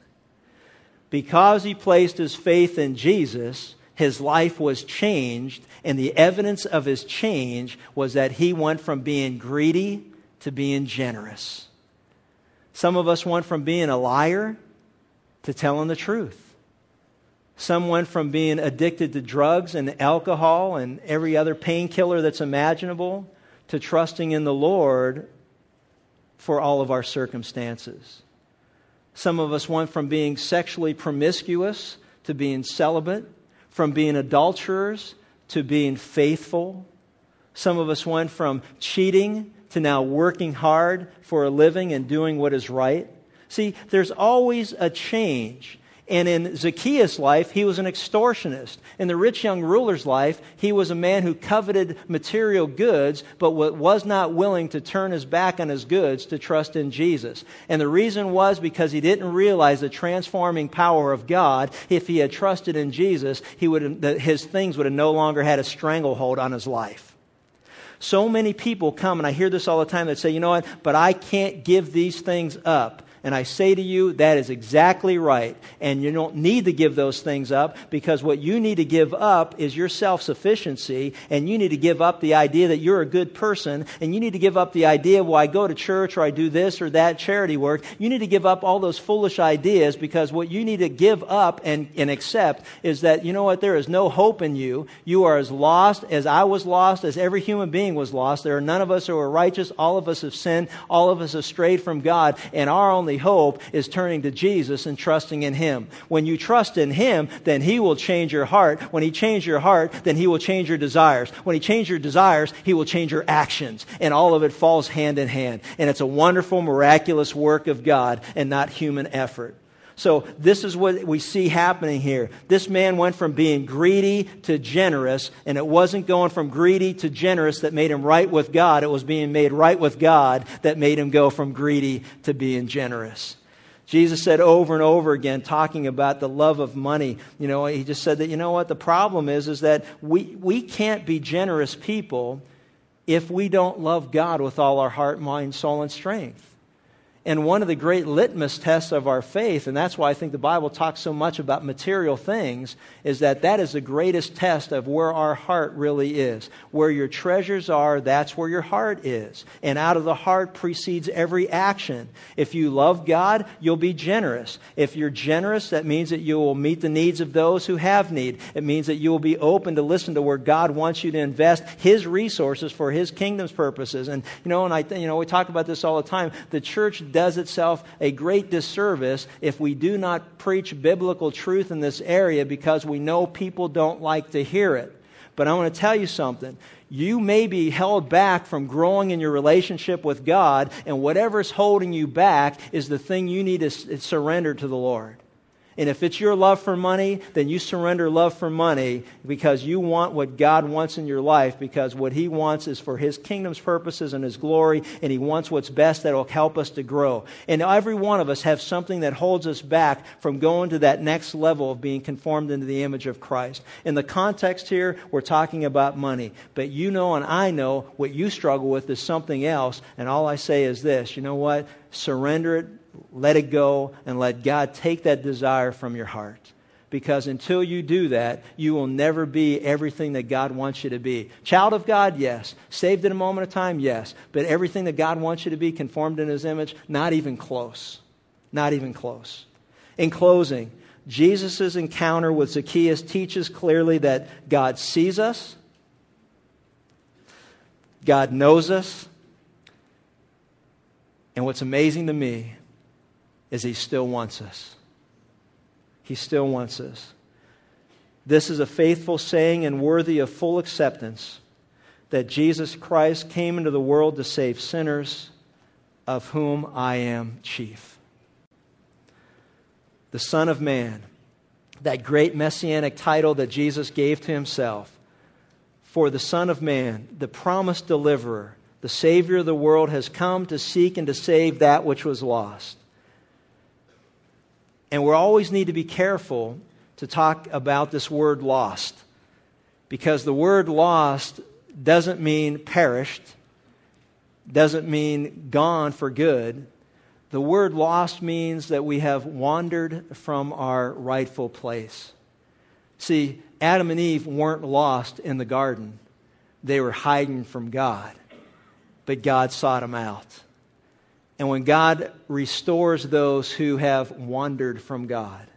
Because he placed his faith in Jesus, his life was changed, and the evidence of his change was that he went from being greedy to being generous. Some of us went from being a liar to telling the truth. Some went from being addicted to drugs and alcohol and every other painkiller that's imaginable to trusting in the Lord for all of our circumstances. Some of us went from being sexually promiscuous to being celibate, from being adulterers to being faithful. Some of us went from cheating to now working hard for a living and doing what is right. See, there's always a change. And in Zacchaeus' life, he was an extortionist. In the rich young ruler's life, he was a man who coveted material goods, but was not willing to turn his back on his goods to trust in Jesus. And the reason was because he didn't realize the transforming power of God. If he had trusted in Jesus, he would his things would have no longer had a stranglehold on his life. So many people come, and I hear this all the time, that say, you know what, but I can't give these things up. And I say to you, that is exactly right. And you don't need to give those things up because what you need to give up is your self sufficiency. And you need to give up the idea that you're a good person. And you need to give up the idea, well, I go to church or I do this or that charity work. You need to give up all those foolish ideas because what you need to give up and, and accept is that, you know what, there is no hope in you. You are as lost as I was lost, as every human being was lost. There are none of us who are righteous. All of us have sinned. All of us have strayed from God. And our only only hope is turning to Jesus and trusting in Him. When you trust in Him, then He will change your heart. When He changes your heart, then He will change your desires. When He changes your desires, He will change your actions. And all of it falls hand in hand. And it's a wonderful, miraculous work of God and not human effort. So this is what we see happening here. This man went from being greedy to generous, and it wasn't going from greedy to generous that made him right with God. It was being made right with God that made him go from greedy to being generous. Jesus said over and over again, talking about the love of money. You know, he just said that, you know what, the problem is, is that we, we can't be generous people if we don't love God with all our heart, mind, soul, and strength. And one of the great litmus tests of our faith, and that's why I think the Bible talks so much about material things, is that that is the greatest test of where our heart really is. Where your treasures are, that's where your heart is. And out of the heart precedes every action. If you love God, you'll be generous. If you're generous, that means that you will meet the needs of those who have need. It means that you will be open to listen to where God wants you to invest His resources for His kingdom's purposes. And, you know, and I, you know, we talk about this all the time. The church does itself a great disservice if we do not preach biblical truth in this area because we know people don't like to hear it. But I want to tell you something. You may be held back from growing in your relationship with God, and whatever's holding you back is the thing you need to surrender to the Lord. And if it's your love for money, then you surrender love for money because you want what God wants in your life because what He wants is for His kingdom's purposes and His glory, and He wants what's best that will help us to grow. And every one of us have something that holds us back from going to that next level of being conformed into the image of Christ. In the context here, we're talking about money. But you know and I know what you struggle with is something else. And all I say is this you know what? Surrender it let it go and let God take that desire from your heart. Because until you do that, you will never be everything that God wants you to be. Child of God, yes. Saved in a moment of time, yes. But everything that God wants you to be, conformed in His image, not even close. Not even close. In closing, Jesus' encounter with Zacchaeus teaches clearly that God sees us, God knows us, and what's amazing to me is He still wants us. He still wants us. This is a faithful saying and worthy of full acceptance that Jesus Christ came into the world to save sinners, of whom I am chief. The Son of Man, that great messianic title that Jesus gave to himself. For the Son of Man, the promised deliverer, the Savior of the world, has come to seek and to save that which was lost. And we always need to be careful to talk about this word lost. Because the word lost doesn't mean perished, doesn't mean gone for good. The word lost means that we have wandered from our rightful place. See, Adam and Eve weren't lost in the garden, they were hiding from God. But God sought them out. And when God restores those who have wandered from God,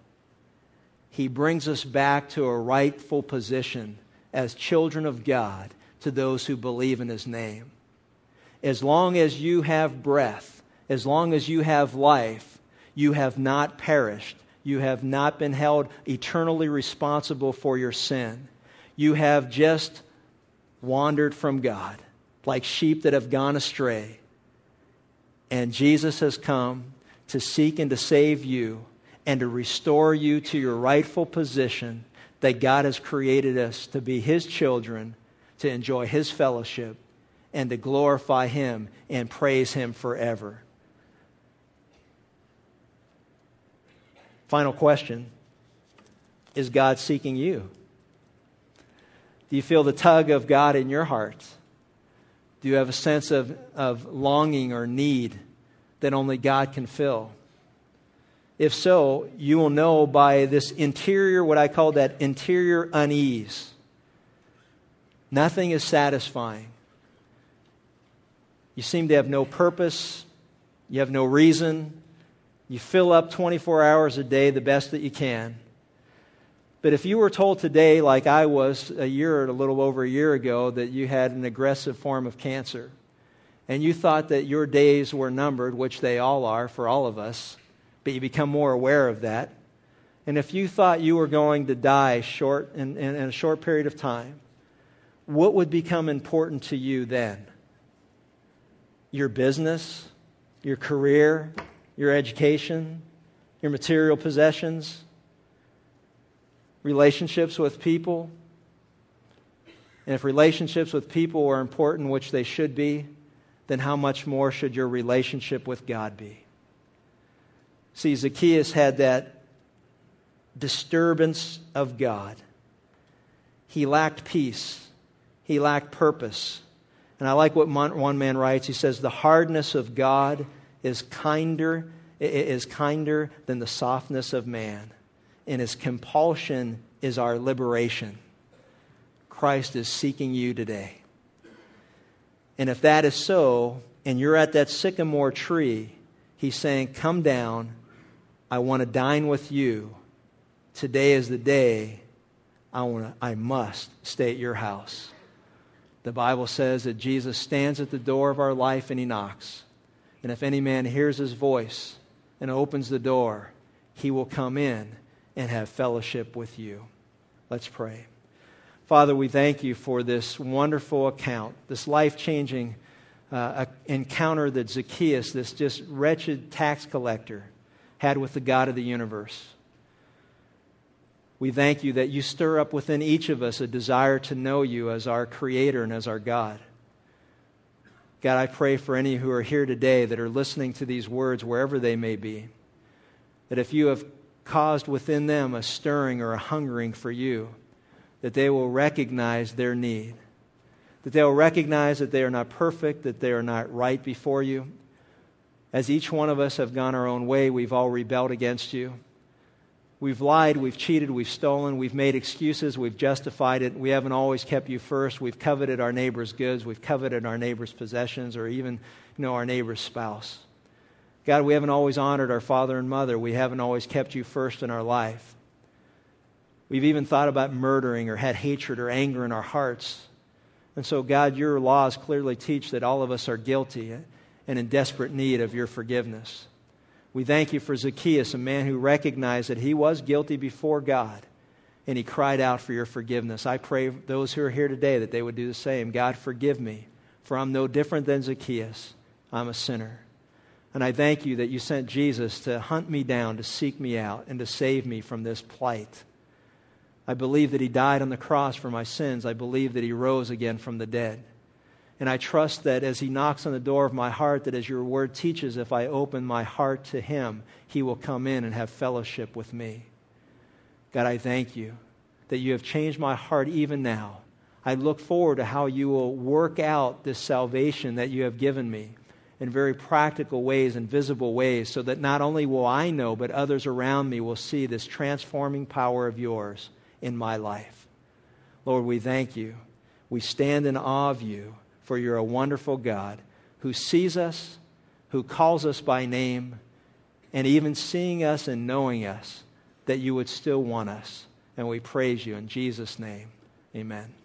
He brings us back to a rightful position as children of God to those who believe in His name. As long as you have breath, as long as you have life, you have not perished. You have not been held eternally responsible for your sin. You have just wandered from God like sheep that have gone astray. And Jesus has come to seek and to save you and to restore you to your rightful position that God has created us to be His children, to enjoy His fellowship, and to glorify Him and praise Him forever. Final question Is God seeking you? Do you feel the tug of God in your heart? Do you have a sense of, of longing or need that only God can fill? If so, you will know by this interior, what I call that interior unease. Nothing is satisfying. You seem to have no purpose, you have no reason. You fill up 24 hours a day the best that you can. But if you were told today, like I was a year or a little over a year ago, that you had an aggressive form of cancer, and you thought that your days were numbered, which they all are for all of us, but you become more aware of that. And if you thought you were going to die short in, in, in a short period of time, what would become important to you then? Your business, your career, your education, your material possessions, relationships with people. And if relationships with people are important, which they should be, then how much more should your relationship with God be? See, Zacchaeus had that disturbance of God. He lacked peace, he lacked purpose. And I like what one man writes. He says, The hardness of God is kinder, is kinder than the softness of man, and his compulsion is our liberation. Christ is seeking you today. And if that is so, and you're at that sycamore tree, he's saying, Come down I want to dine with you. Today is the day I, want to, I must stay at your house. The Bible says that Jesus stands at the door of our life and he knocks. And if any man hears his voice and opens the door, he will come in and have fellowship with you. Let's pray. Father, we thank you for this wonderful account, this life changing uh, encounter that Zacchaeus, this just wretched tax collector, had with the God of the universe. We thank you that you stir up within each of us a desire to know you as our Creator and as our God. God, I pray for any who are here today that are listening to these words, wherever they may be, that if you have caused within them a stirring or a hungering for you, that they will recognize their need, that they will recognize that they are not perfect, that they are not right before you, as each one of us have gone our own way, we've all rebelled against you. We've lied, we've cheated, we've stolen, we've made excuses, we've justified it. We haven't always kept you first. We've coveted our neighbor's goods, we've coveted our neighbor's possessions, or even, you know, our neighbor's spouse. God, we haven't always honored our father and mother. We haven't always kept you first in our life. We've even thought about murdering or had hatred or anger in our hearts. And so, God, your laws clearly teach that all of us are guilty and in desperate need of your forgiveness. We thank you for Zacchaeus, a man who recognized that he was guilty before God and he cried out for your forgiveness. I pray those who are here today that they would do the same. God, forgive me, for I'm no different than Zacchaeus. I'm a sinner. And I thank you that you sent Jesus to hunt me down, to seek me out, and to save me from this plight. I believe that he died on the cross for my sins. I believe that he rose again from the dead. And I trust that as He knocks on the door of my heart, that as your word teaches, if I open my heart to Him, He will come in and have fellowship with me. God, I thank you that you have changed my heart even now. I look forward to how you will work out this salvation that you have given me in very practical ways and visible ways so that not only will I know, but others around me will see this transforming power of yours in my life. Lord, we thank you. We stand in awe of you, for you're a wonderful God who sees us, who calls us by name, and even seeing us and knowing us, that you would still want us. And we praise you in Jesus' name. Amen.